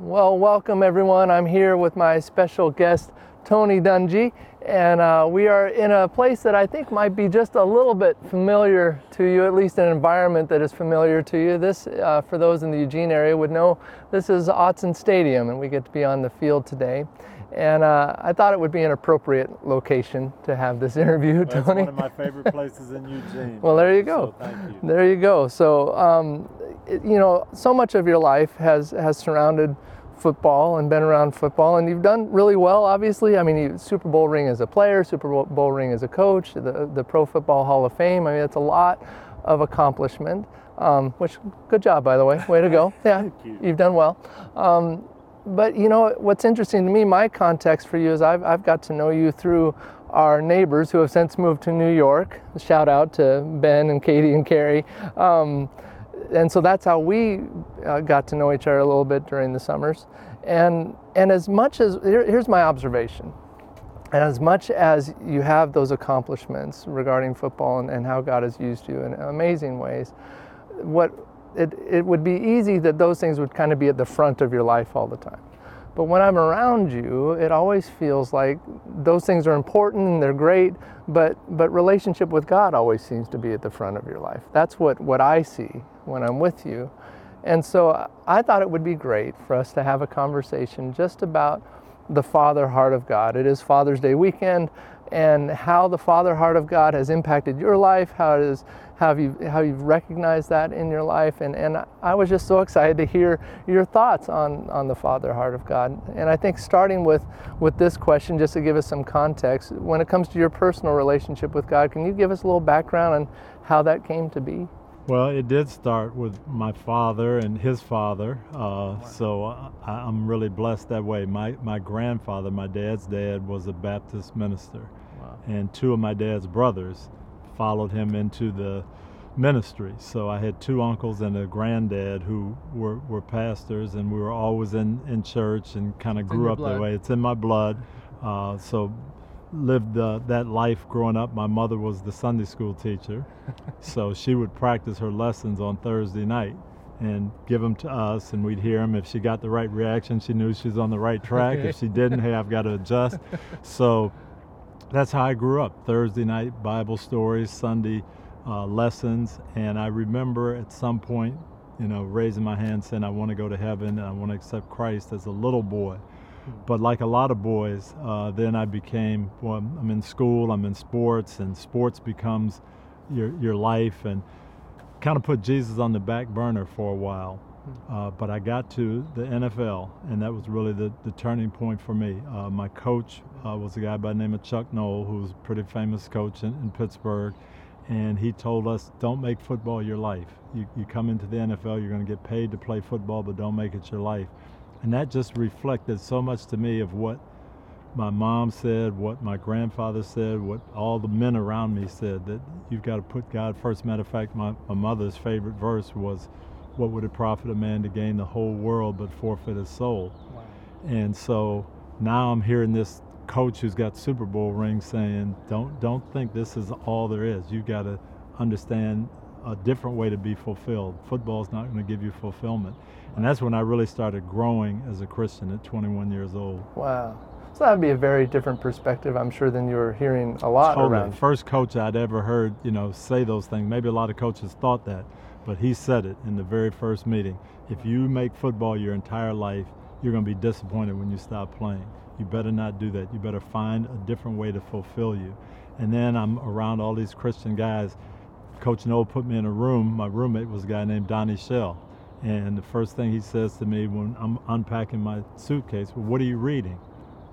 Well, welcome everyone. I'm here with my special guest, Tony Dungy, and uh, we are in a place that I think might be just a little bit familiar to you, at least an environment that is familiar to you. This, uh, for those in the Eugene area, would know this is Autzen Stadium, and we get to be on the field today. And uh, I thought it would be an appropriate location to have this interview, Tony. That's one of my favorite places in Eugene. Well, there you go. So thank you. There you go. So, um, it- you know, so much of your life has has surrounded football and been around football, and you've done really well. Obviously, I mean, you Super Bowl ring as a player, Super Bowl- Bowl ring as a coach, the the Pro Football Hall of Fame. I mean, it's a lot of accomplishment. Um, which, good job, by the way. Way to go. Yeah, Thank you. you've done well. Um, but you know what's interesting to me, my context for you is I've, I've got to know you through our neighbors who have since moved to New York. Shout out to Ben and Katie and Carrie. Um, and so that's how we uh, got to know each other a little bit during the summers. And and as much as here, here's my observation. And as much as you have those accomplishments regarding football and, and how God has used you in amazing ways, what it, it would be easy that those things would kind of be at the front of your life all the time. But when I'm around you, it always feels like those things are important and they're great, but but relationship with God always seems to be at the front of your life. That's what, what I see when I'm with you. And so I thought it would be great for us to have a conversation just about the Father heart of God. It is Father's Day weekend, and how the Father heart of God has impacted your life, how it is, how you how you've recognized that in your life, and and I was just so excited to hear your thoughts on on the Father heart of God. And I think starting with with this question, just to give us some context, when it comes to your personal relationship with God, can you give us a little background on how that came to be? Well, it did start with my father and his father, uh, so I, I'm really blessed that way. My my grandfather, my dad's dad, was a Baptist minister, Wow. and two of my dad's brothers followed him into the ministry. So I had two uncles and a granddad who were, were pastors, and we were always in, in church and kind of grew up blood. that way. It's in my blood. Uh, so lived uh, that life growing up. My mother was the Sunday school teacher, so she would practice her lessons on Thursday night and give them to us, and we'd hear them. If she got the right reaction, she knew she was on the right track. Okay. If she didn't, hey, I've got to adjust. So that's how I grew up. Thursday night Bible stories, Sunday uh, lessons, and I remember at some point, you know, raising my hand saying I want to go to heaven and I want to accept Christ as a little boy. But like a lot of boys, uh, then I became. Well, I'm in school, I'm in sports, and sports becomes your your life, and kind of put Jesus on the back burner for a while. Uh, but I got to the NFL, and that was really the, the turning point for me. Uh, my coach uh, was a guy by the name of Chuck Noll, who was a pretty famous coach in, in Pittsburgh, and he told us, "Don't make football your life. You, you come into the NFL, you're going to get paid to play football, but don't make it your life." And that just reflected so much to me of what my mom said, what my grandfather said, what all the men around me said that you've got to put God first. Matter of fact, my, my mother's favorite verse was, What would it profit a man to gain the whole world but forfeit his soul? Wow. And so now I'm hearing this coach who's got Super Bowl rings saying, Don't don't think this is all there is. You've got to understand a different way to be fulfilled. Football's not going to give you fulfillment. And that's when I really started growing as a Christian at 21 years old. Wow. So that would be a very different perspective, I'm sure, than you were hearing a lot Totally. around. First coach I'd ever heard, you know, say those things. Maybe a lot of coaches thought that, but he said it in the very first meeting. If you make football your entire life, you're going to be disappointed when you stop playing. You better not do that. You better find a different way to fulfill you. And then I'm around all these Christian guys. Coach Noll put me in a room. My roommate was a guy named Donnie Shell. And the first thing he says to me when I'm unpacking my suitcase, well, what are you reading?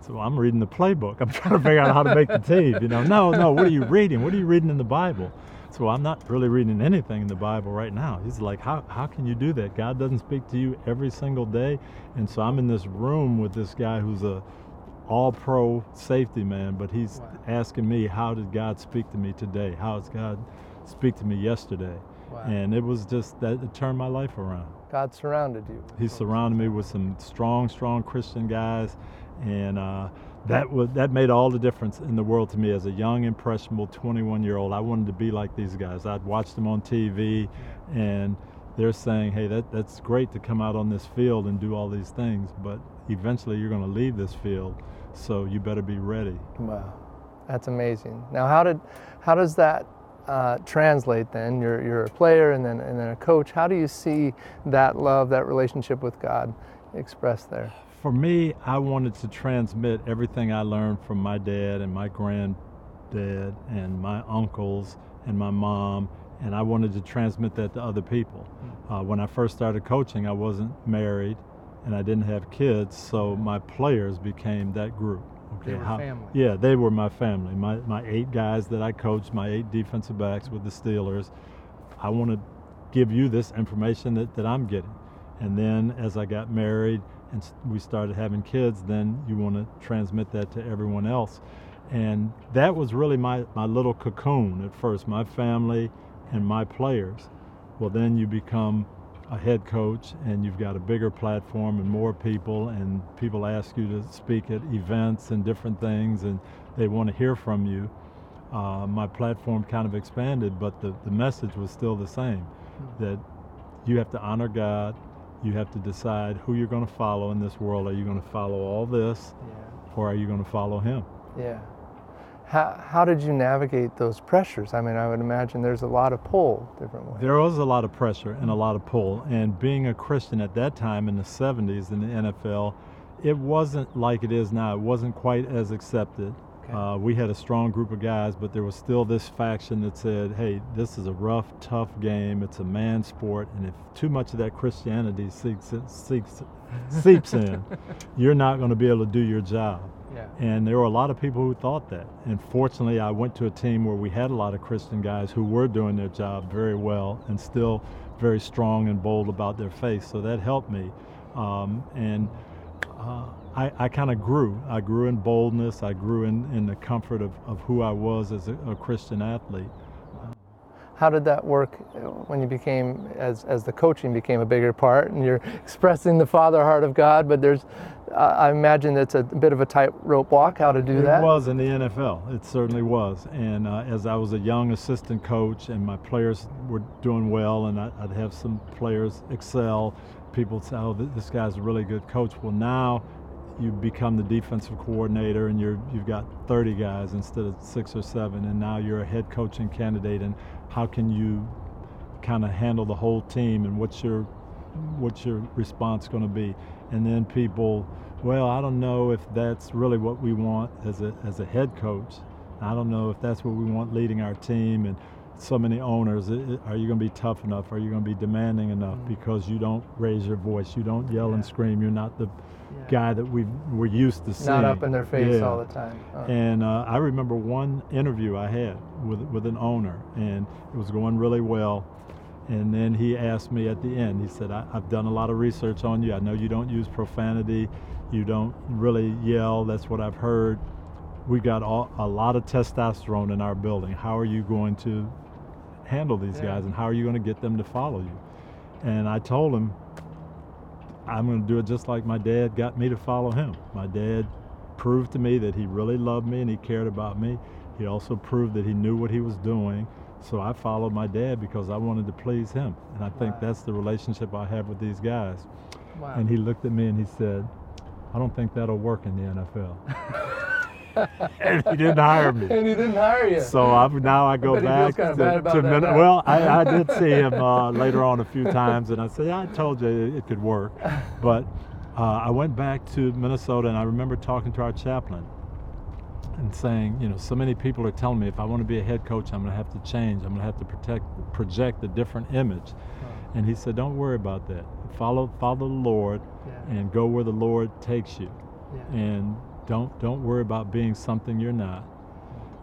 So I'm reading the playbook. I'm trying to figure out how to make the team. You know, no, no. What are you reading? What are you reading in the Bible? So I'm not really reading anything in the Bible right now. He's like, how how can you do that? God doesn't speak to you every single day. And so I'm in this room with this guy who's a all pro safety man, but he's Wow. asking me, how did God speak to me today? How does God speak to me yesterday? Wow. And it was just that it turned my life around God surrounded you. he surrounded me with some strong, strong Christian guys, and uh, that was that made all the difference in the world to me as a young, impressionable 21 year old. I wanted to be like these guys. I'd watched them on TV, and they're saying, hey, that, that's great to come out on this field and do all these things, but eventually you're going to leave this field, so you better be ready. Wow, that's amazing. Now, how did how does that uh, translate then? You're, you're a player and then and then a coach. How do you see that love, that relationship with God, expressed there? For me, I wanted to transmit everything I learned from my dad and my granddad and my uncles and my mom and I wanted to transmit that to other people. Hmm. Uh, when I first started coaching, I wasn't married and I didn't have kids, so my players became that group. Okay, they How, family. Yeah, they were my family. My my eight guys that I coached, my eight defensive backs with the Steelers. I want to give you this information that, that I'm getting. And then as I got married and we started having kids, then you want to transmit that to everyone else. And that was really my, my little cocoon at first, my family and my players. Well, then you become a head coach and you've got a bigger platform and more people, and people ask you to speak at events and different things, and they want to hear from you. Uh, my platform kind of expanded, but the, the message was still the same hmm. that you have to honor God. You have to decide who you're going to follow in this world. Are you going to follow all this, yeah. or are you going to follow Him? Yeah. How, how did you navigate those pressures? I mean, I would imagine there's a lot of pull different ways. There was a lot of pressure and a lot of pull. And being a Christian at that time in the 70s in the NFL, it wasn't like it is now. It wasn't quite as accepted. Okay. Uh, we had a strong group of guys, but there was still this faction that said, hey, this is a rough, tough game. It's a man sport. And if too much of that Christianity seeps, seeps, seeps in, you're not going to be able to do your job. Yeah. And there were a lot of people who thought that. And fortunately, I went to a team where we had a lot of Christian guys who were doing their job very well and still very strong and bold about their faith. So that helped me. Um, and uh, I, I kind of grew. I grew in boldness. I grew in, in the comfort of, of who I was as a, a Christian athlete. How did that work when you became, as, as the coaching became a bigger part and you're expressing the father heart of God, but there's I imagine it's a bit of a tightrope walk how to do it that. It was in the NFL. It certainly was. And uh, as I was a young assistant coach and my players were doing well, and I, would have some players excel, people say, "Oh, this guy's a really good coach." Well, now you become the defensive coordinator, and you're you've got 30 guys instead of six or seven, and now you're a head coaching candidate. And how can you kind of handle the whole team, and what's your what's your response going to be? And then people, well, I don't know if that's really what we want as a as a head coach. I don't know if that's what we want leading our team and so many owners. Are you going to be tough enough? Are you going to be demanding enough? Mm-hmm. Because you don't raise your voice, you don't yell yeah. and scream. You're not the. Guy that we we're used to seeing. Not up in their face yeah. all the time. Oh. And uh, I remember one interview I had with with an owner, and it was going really well. And then he asked me at the end, he said, I, have done a lot of research on you. I know you don't use profanity, you don't really yell. That's what I've heard. We've got all, a lot of testosterone in our building. How are you going to handle these yeah. guys and how are you going to get them to follow you? And I told him, I'm going to do it just like my dad got me to follow him. My dad proved to me that he really loved me and he cared about me. He also proved that he knew what he was doing so I followed my dad because I wanted to please him. And I think wow. that's the relationship I have with these guys. Wow. And he looked at me and he said, I don't think that'll work in the NFL. and he didn't hire me. And he didn't hire you. So I, now I go I back to, to Min- well, I, I, did see him uh, later on a few times, and I said, yeah, I told you it could work. But uh, I went back to Minnesota, and I remember talking to our chaplain, and saying, you know, so many people are telling me if I want to be a head coach, I'm going to have to change. I'm going to have to protect, project a different image. And he said, don't worry about that. Follow, follow the Lord, yeah. and go where the Lord takes you. Yeah. And don't don't worry about being something you're not.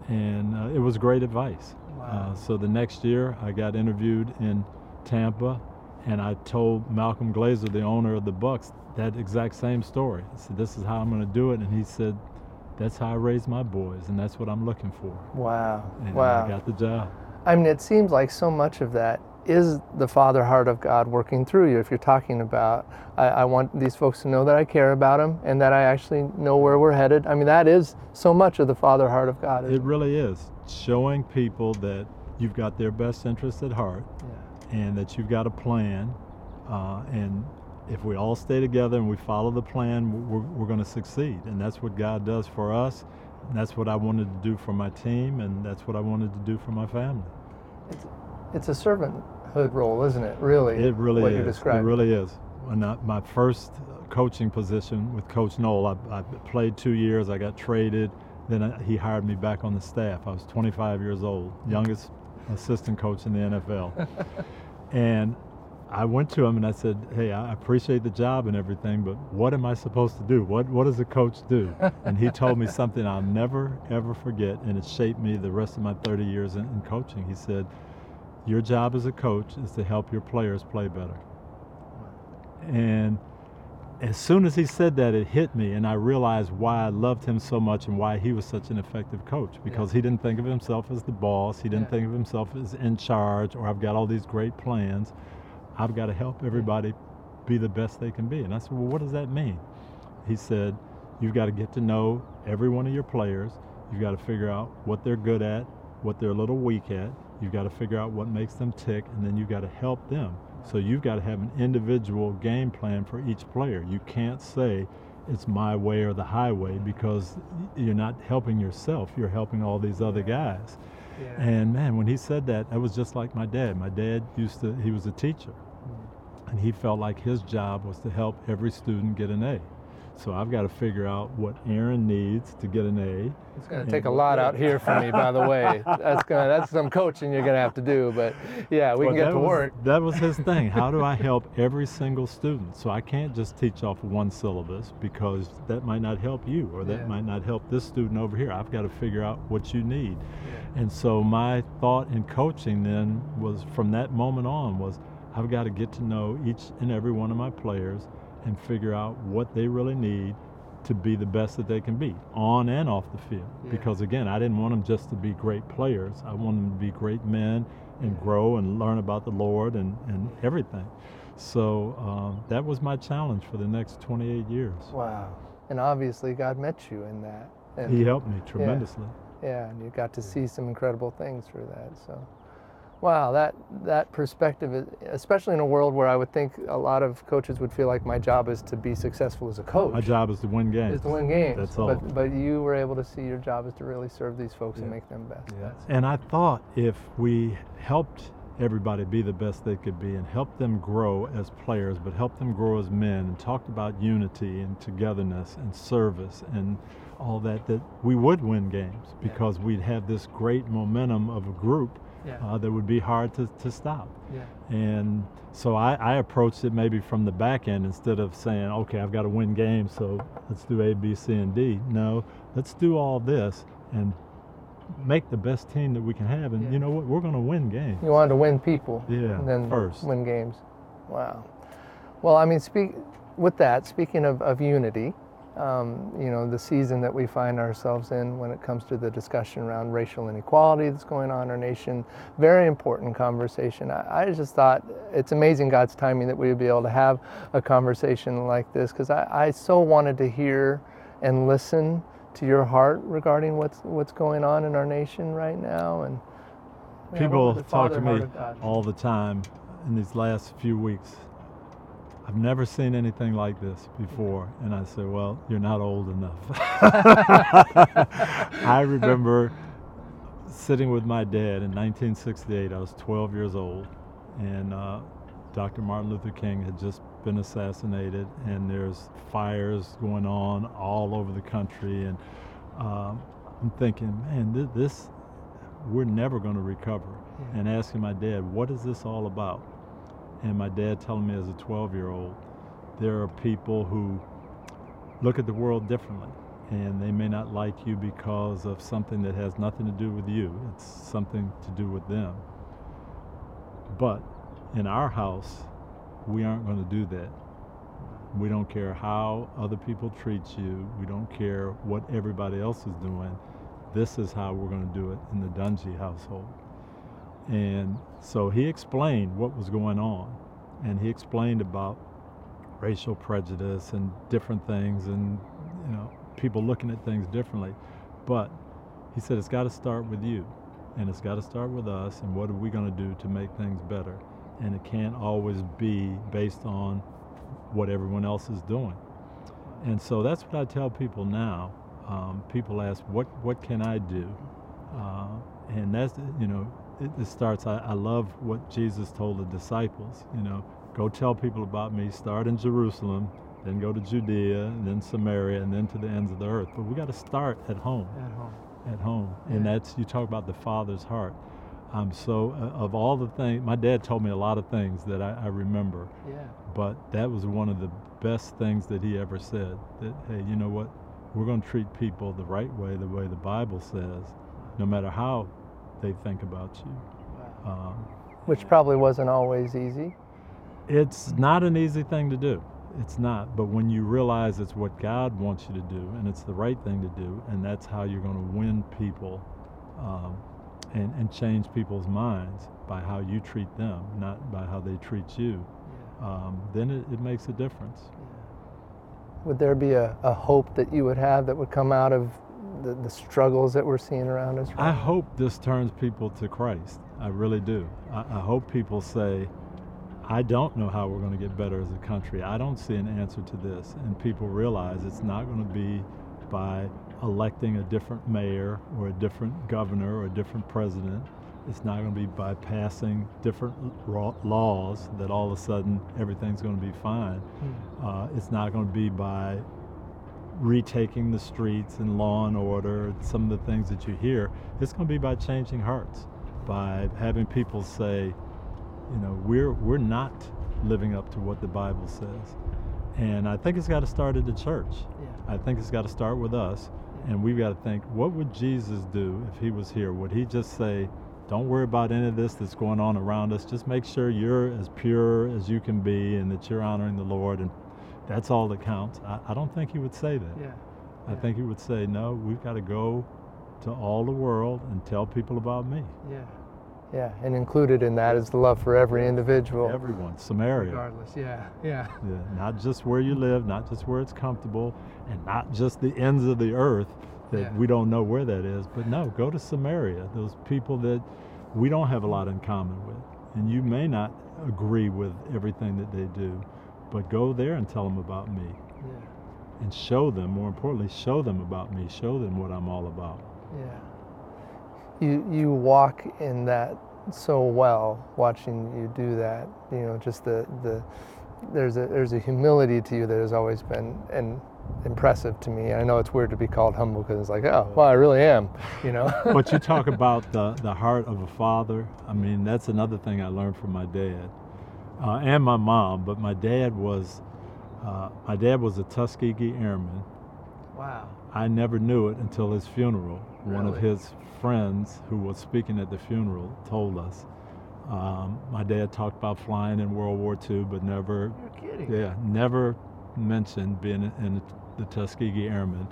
And uh, it was great advice. Wow. Uh, so the next year, I got interviewed in Tampa, and I told Malcolm Glazer, the owner of the Bucks, that exact same story. I said, "This is how I'm going to do it," and he said, that's how I raise my boys, and that's what I'm looking for. Wow. And wow. I got the job. I mean, it seems like so much of that is the Father heart of God working through you. If you're talking about, I, I, want these folks to know that I care about them and that I actually know where we're headed. I mean, that is so much of the Father heart of God. It really is. Showing people that you've got their best interests at heart. and that you've got a plan. Uh, and if we all stay together and we follow the plan, we're, we're going to succeed. And that's what God does for us. And that's what I wanted to do for my team, and that's what I wanted to do for my family. It's, it's a servanthood role, isn't it? Really, it really what is. You're describing. It really is. When I, my first coaching position with Coach Noll, I, I played two years. I got traded. Then I, he hired me back on the staff. I was 25 years old, youngest assistant coach in the NFL. and I went to him and I said, "Hey, I appreciate the job and everything, but what am I supposed to do? What what does a coach do?" and he told me something I'll never ever forget, and it shaped me the rest of my 30 years in, in coaching. He said, "Your job as a coach is to help your players play better." And as soon as he said that, it hit me, and I realized why I loved him so much and why he was such an effective coach. Because yeah. he didn't think of himself as the boss, he didn't yeah. think of himself as in charge, or I've got all these great plans. I've got to help everybody be the best they can be. And I said, Well, what does that mean? He said, You've got to get to know every one of your players. You've got to figure out what they're good at, what they're a little weak at. You've got to figure out what makes them tick, and then you've got to help them. So you've got to have an individual game plan for each player. You can't say it's my way or the highway because you're not helping yourself, you're helping all these other guys. Yeah. And man, when he said that, that was just like my dad. My dad used to, he was a teacher hmm. and he felt like his job was to help every student get an A. So I've got to figure out what Aaron needs to get an A. It's going to take a lot out here for me, by the way. That's going to, that's some coaching you're going to have to do, but yeah, we can get to was, work. That was his thing. How do I help every single student? So I can't just teach off one syllabus because that might not help you or that yeah. might not help this student over here. I've got to figure out what you need. Yeah. And so my thought in coaching then was from that moment on was I've got to get to know each and every one of my players and figure out what they really need to be the best that they can be on and off the field. Yeah. Because again, I didn't want them just to be great players. I want them to be great men and grow and learn about the Lord and, and everything. So um, that was my challenge for the next 28 years. Wow. And obviously, God met you in that. And he helped me tremendously. Yeah, yeah and you got to see some incredible things through that. So Wow, that that perspective, especially in a world where I would think a lot of coaches would feel like my job is to be successful as a coach. My job is to win games. Is to win games. That's all. But, but you were able to see your job is to really serve these folks yeah. and make them best. Yeah. And I thought if we helped everybody be the best they could be and help them grow as players, but help them grow as men and talked about unity and togetherness and service and all that, that we would win games because yeah. we'd have this great momentum of a group yeah. uh, that would be hard to, to stop. Yeah. And so I, I approached it maybe from the back end instead of saying, okay, I've got to win games, so let's do A, B, C, and D. No, let's do all this and make the best team that we can have. And yeah. you know what? We're going to win games. You wanted to win people. Yeah. And then first. win games. Wow. Well, I mean, speak with that. Speaking of, of unity, um, you know, the season that we find ourselves in when it comes to the discussion around racial inequality that's going on in our nation. Very important conversation. I, I just thought it's amazing God's timing that we would be able to have a conversation like this because I, I so wanted to hear and listen to your heart regarding what's what's going on in our nation right now and people talk to me all the time in these last few weeks I've never seen anything like this before. And I said, Well, you're not old enough. I remember sitting with my dad in 1968. I was 12 years old, and uh, Dr. Martin Luther King had just been assassinated, and there's fires going on all over the country. And um, I'm thinking, man, this, this we're never going to recover. Yeah. And asking my dad, what is this all about? And my dad telling me as a 12 year old, there are people who look at the world differently and they may not like you because of something that has nothing to do with you. It's something to do with them. But in our house, we aren't going to do that. We don't care how other people treat you. We don't care what everybody else is doing. This is how we're going to do it in the Dungy household. And so he explained what was going on. And he explained about racial prejudice and different things and, you know, people looking at things differently. But he said it's got to start with you and it's got to start with us and what are we going to do to make things better and it can't always be based on what everyone else is doing. And so that's what I tell people now. Um, people ask, "What what can I do?" Uh, and that's you know, it, it starts. I, I love what Jesus told the disciples. You know, go tell people about me. Start in Jerusalem, then go to Judea, and then Samaria, and then to the ends of the earth. But we got to start at home. At home. At home, and that's you talk about the Father's heart. I'm so uh, of all the things. My dad told me a lot of things that I, I remember, Yeah. but that was one of the best things that he ever said. That hey, you know what? We're going to treat people the right way, the way the Bible says, no matter how they think about you. Um, Which probably wasn't always easy. it's not an easy thing to do. It's not. But when you realize it's what God wants you to do and it's the right thing to do, and that's how you're going to win people um, and, and change people's minds by how you treat them, not by how they treat you, um, then it, it makes a difference. Would there be a, a hope that you would have that would come out of the, the struggles that we're seeing around us? I hope this turns people to Christ. I really do. I, I hope people say, I don't know how we're going to get better as a country. I don't see an answer to this. And people realize it's not going to be by electing a different mayor or a different governor or a different president. It's not going to be by passing different laws that all of a sudden everything's going to be fine. Uh, it's not going to be by retaking the streets and law and order, some of the things that you hear. It's going to be by changing hearts, by having people say, you know, we're we're not living up to what the Bible says. And I think it's got to start at the church. Yeah. I think it's got to start with us. And we've got to think, what would Jesus do if he was here? Would he just say, don't worry about any of this that's going on around us. Just make sure you're as pure as you can be and that you're honoring the Lord. And that's all that counts. I, I don't think he would say that. Yeah. I think he would say, no, we've got to go to all the world and tell people about me. Yeah. Yeah. And included in that is the love for every individual. Everyone, Samaria. Regardless. Yeah. Yeah. Yeah, not just where you live, not just where it's comfortable, and not just the ends of the earth that Yeah. we don't know where that is. But no, go to Samaria, those people that we don't have a lot in common with. And you may not agree with everything that they do, but go there and tell them about me. Yeah. And show them, more importantly, show them about me, show them what I'm all about. Yeah. You you walk in that so well watching you do that. You know, just the the there's a there's a humility to you that has always been and impressive to me. I know it's weird to be called humble because it's like, oh, well, I really am. You know. but you talk about the, the heart of a father. I mean, that's another thing I learned from my dad uh, and my mom. But my dad was uh, my dad was a Tuskegee Airman. wow. I never knew it until his funeral. One of his friends who was speaking at the funeral told us. Um, my dad talked about flying in World War II, but never You're kidding. yeah, never mentioned being in the Tuskegee Airmen.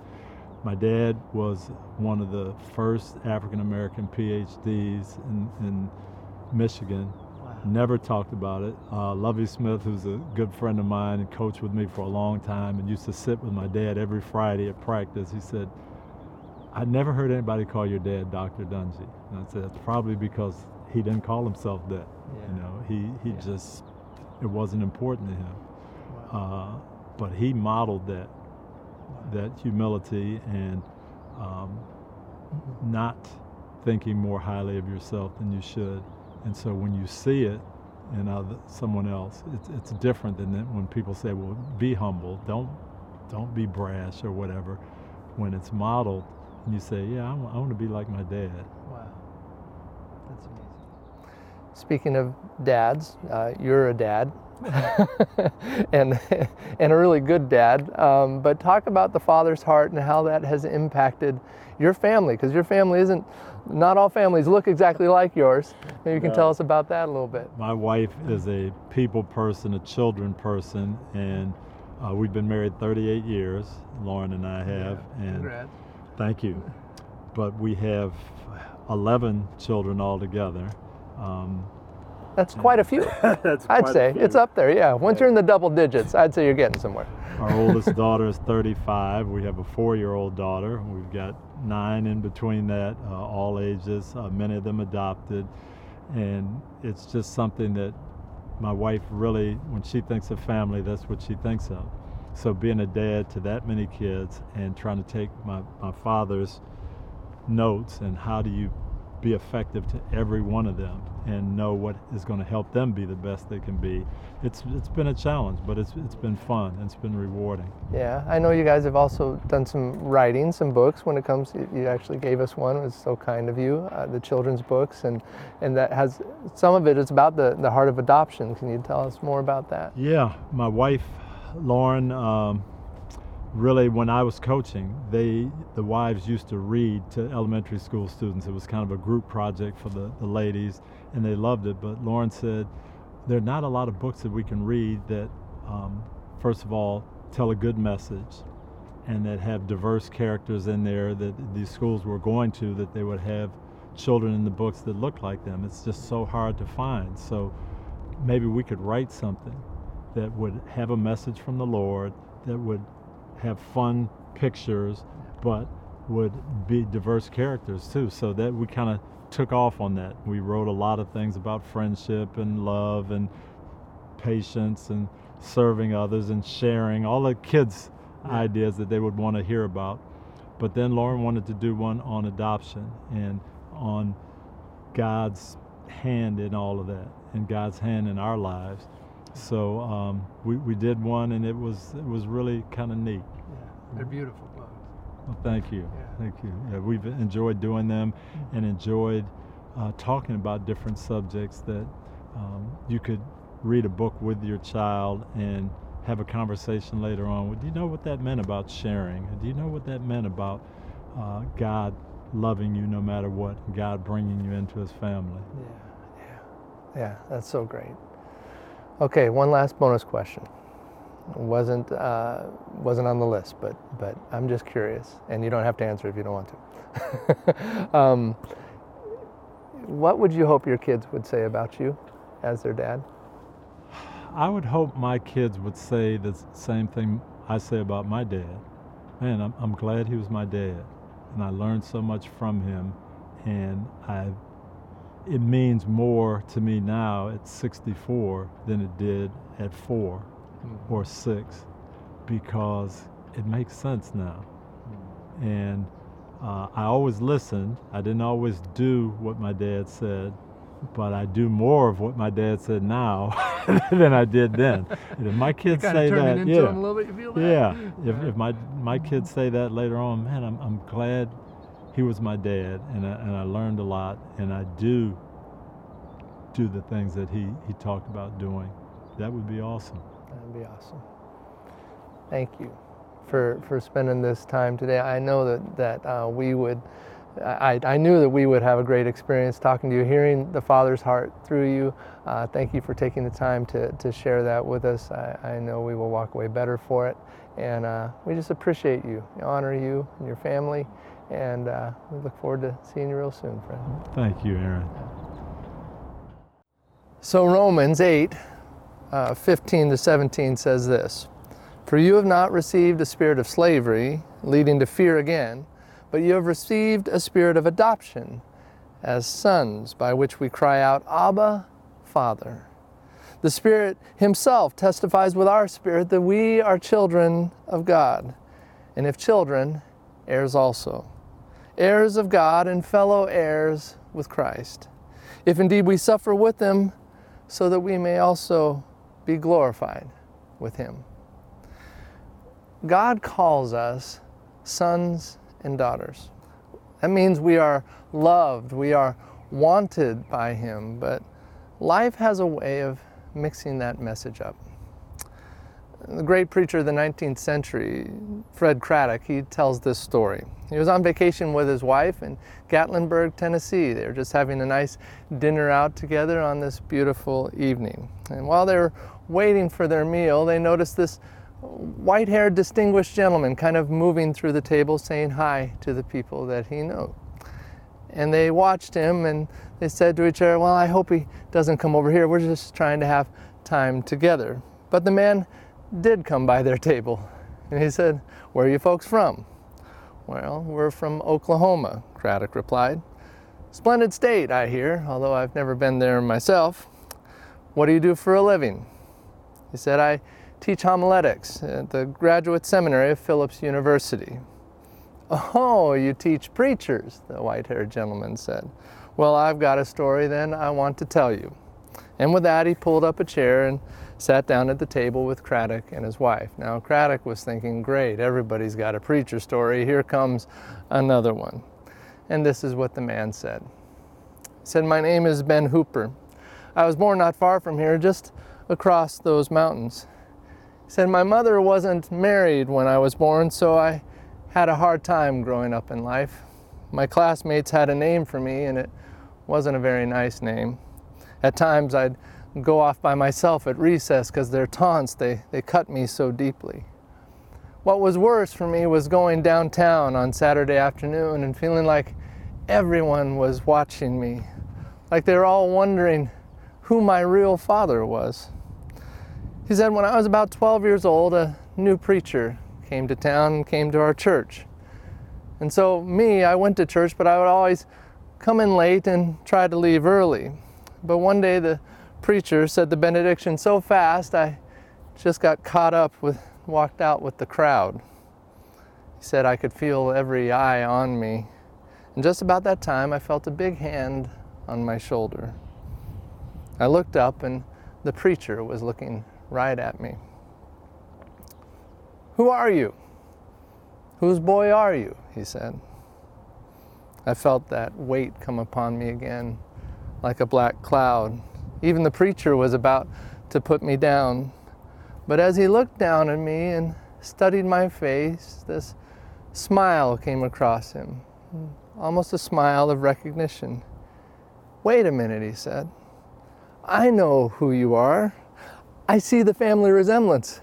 My dad was one of the first African American PhDs in, in Michigan. Wow. Never talked about it. Uh, Lovie Smith, who's a good friend of mine and coached with me for a long time and used to sit with my dad every Friday at practice, he said, I never heard anybody call your dad Dr. Dungy. And I said, it's probably because he didn't call himself that. Yeah. You know, he, he Yeah. just, it wasn't important to him. Wow. Uh, but he modeled that that humility and um, not thinking more highly of yourself than you should. And so when you see it in other, someone else, it's, it's different than that when people say, "Well, be humble. Don't don't be brash or whatever." When it's modeled, and you say, "Yeah, I want to be like my dad." Wow. That's amazing. Speaking of dads, uh, you're a dad. and and a really good dad. Um, but talk about the father's heart and how that has impacted your family, because your family isn't. Not all families look exactly like yours. Maybe you can tell us about that a little bit. My wife is a people person, a children person, and uh, we've been married 38 years. Lauren and I have, and thank you. But we have 11 children altogether. Um, That's quite a few. That's I'd say it's up there. Yeah. Once you're in the double digits, I'd say you're getting somewhere. Our oldest daughter is 35. We have a four-year-old daughter. We've got nine in between that, uh, all ages. Uh, many of them adopted, and it's just something that my wife really, when she thinks of family, that's what she thinks of. So being a dad to that many kids and trying to take my, my father's notes and how do you be effective to every one of them and know what is going to help them be the best they can be. It's it's been a challenge, but it's it's been fun. And it's been rewarding. Yeah, I know you guys have also done some writing, some books. When it comes, to, you actually gave us one. It was so kind of you, uh, the children's books, and and that has some of it is about the the heart of adoption. Can you tell us more about that? Yeah, my wife, Lauren. Um, really when I was coaching, they the wives used to read to elementary school students. It was kind of a group project for the, the ladies, and they loved it. But Lauren said there are not a lot of books that we can read that, um, first of all, tell a good message, and that have diverse characters in there that these schools were going to that they would have children in the books that look like them. It's just so hard to find. So maybe we could write something that would have a message from the Lord that would have fun pictures, but would be diverse characters too. So that we kind of took off on that. We wrote a lot of things about friendship and love and patience and serving others and sharing all the kids' yeah. ideas that they would want to hear about. But then Lauren wanted to do one on adoption and on God's hand in all of that and God's hand in our lives. So um, we, we did one and it was it was really kind of neat. Yeah, They're beautiful books. Well, thank you. Yeah. Thank you. Yeah, we've enjoyed doing them and enjoyed uh, talking about different subjects that um, you could read a book with your child and have a conversation later on. Do you know what that meant about sharing? Do you know what that meant about uh, God loving you no matter what, God bringing you into His family? Yeah, yeah, yeah. That's so great. Okay, one last bonus question wasn't uh, wasn't on the list, but but I'm just curious, and you don't have to answer if you don't want to. um, what would you hope your kids would say about you as their dad? I would hope my kids would say the same thing I say about my dad. Man, I'm, I'm glad he was my dad, and I learned so much from him, and I. It means more to me now at 64 than it did at four mm-hmm. or six because it makes sense now. Mm-hmm. And uh, I always listened. I didn't always do what my dad said, but I do more of what my dad said now than I did then. And if my kids say that, yeah, yeah, if, if my my kids say that later on, man, I'm I'm glad he was my dad, and I, and I learned a lot, and I do do the things that he he talked about doing. That would be awesome. That'd be awesome. Thank you for, for spending this time today. I know that, that uh, we would, I, I knew that we would have a great experience talking to you, hearing the Father's heart through you. Uh, thank you for taking the time to, to share that with us. I, I know we will walk away better for it. And uh, we just appreciate you, honor you and your family, and uh, we look forward to seeing you real soon, friend. Thank you, Aaron. So, Romans 8 uh, 15 to 17 says this For you have not received a spirit of slavery, leading to fear again, but you have received a spirit of adoption as sons, by which we cry out, Abba, Father. The Spirit Himself testifies with our spirit that we are children of God, and if children, heirs also, heirs of God and fellow heirs with Christ. If indeed we suffer with Him, so that we may also be glorified with Him. God calls us sons and daughters. That means we are loved, we are wanted by Him, but life has a way of mixing that message up. The great preacher of the 19th century, Fred Craddock, he tells this story. He was on vacation with his wife in Gatlinburg, Tennessee. They were just having a nice dinner out together on this beautiful evening. And while they were waiting for their meal, they noticed this white haired, distinguished gentleman kind of moving through the table saying hi to the people that he knew. And they watched him and they said to each other, Well, I hope he doesn't come over here. We're just trying to have time together. But the man did come by their table and he said, Where are you folks from? Well, we're from Oklahoma, Craddock replied. Splendid state, I hear, although I've never been there myself. What do you do for a living? He said, I teach homiletics at the graduate seminary of Phillips University. Oh, you teach preachers, the white haired gentleman said. Well, I've got a story then I want to tell you. And with that, he pulled up a chair and sat down at the table with Craddock and his wife. Now, Craddock was thinking, great, everybody's got a preacher story. Here comes another one. And this is what the man said. He said, My name is Ben Hooper. I was born not far from here, just across those mountains. He said, My mother wasn't married when I was born, so I had a hard time growing up in life. My classmates had a name for me, and it wasn't a very nice name. At times, I'd go off by myself at recess because their taunts, they, they cut me so deeply. What was worse for me was going downtown on Saturday afternoon and feeling like everyone was watching me, like they were all wondering who my real father was. He said, when I was about 12 years old, a new preacher came to town and came to our church. And so, me, I went to church, but I would always come in late and try to leave early. But one day, the preacher said the benediction so fast I just got caught up with, walked out with the crowd. He said I could feel every eye on me. And just about that time, I felt a big hand on my shoulder. I looked up, and the preacher was looking right at me. Who are you? Whose boy are you? He said. I felt that weight come upon me again like a black cloud. Even the preacher was about to put me down. But as he looked down at me and studied my face, this smile came across him, almost a smile of recognition. Wait a minute, he said. I know who you are. I see the family resemblance.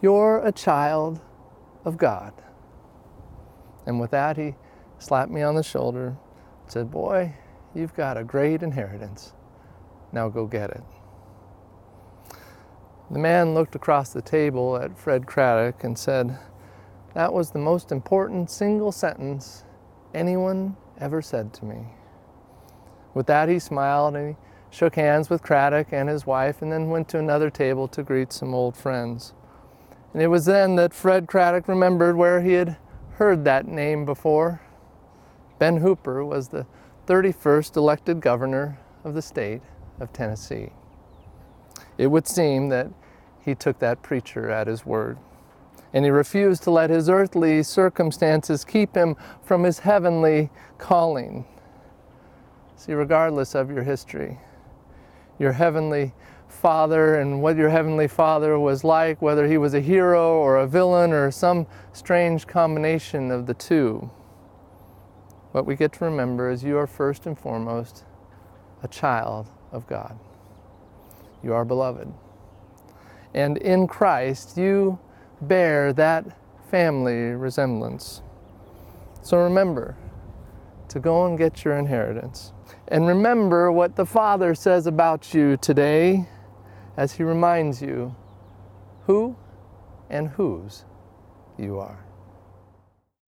You're a child of God. And with that, he slapped me on the shoulder, and said, Boy, you've got a great inheritance. Now go get it. The man looked across the table at Fred Craddock and said, That was the most important single sentence anyone ever said to me. With that, he smiled and he shook hands with Craddock and his wife and then went to another table to greet some old friends. And it was then that Fred Craddock remembered where he had heard that name before. Ben Hooper was the 31st elected governor of the state of Tennessee. It would seem that he took that preacher at his word, and he refused to let his earthly circumstances keep him from his heavenly calling. See, regardless of your history, your heavenly father and what your heavenly father was like, whether he was a hero or a villain or some strange combination of the two, what we get to remember is you are first and foremost a child of God. You are beloved. And in Christ, you bear that family resemblance. So remember to go and get your inheritance. And remember what the Father says about you today as He reminds you who and whose you are.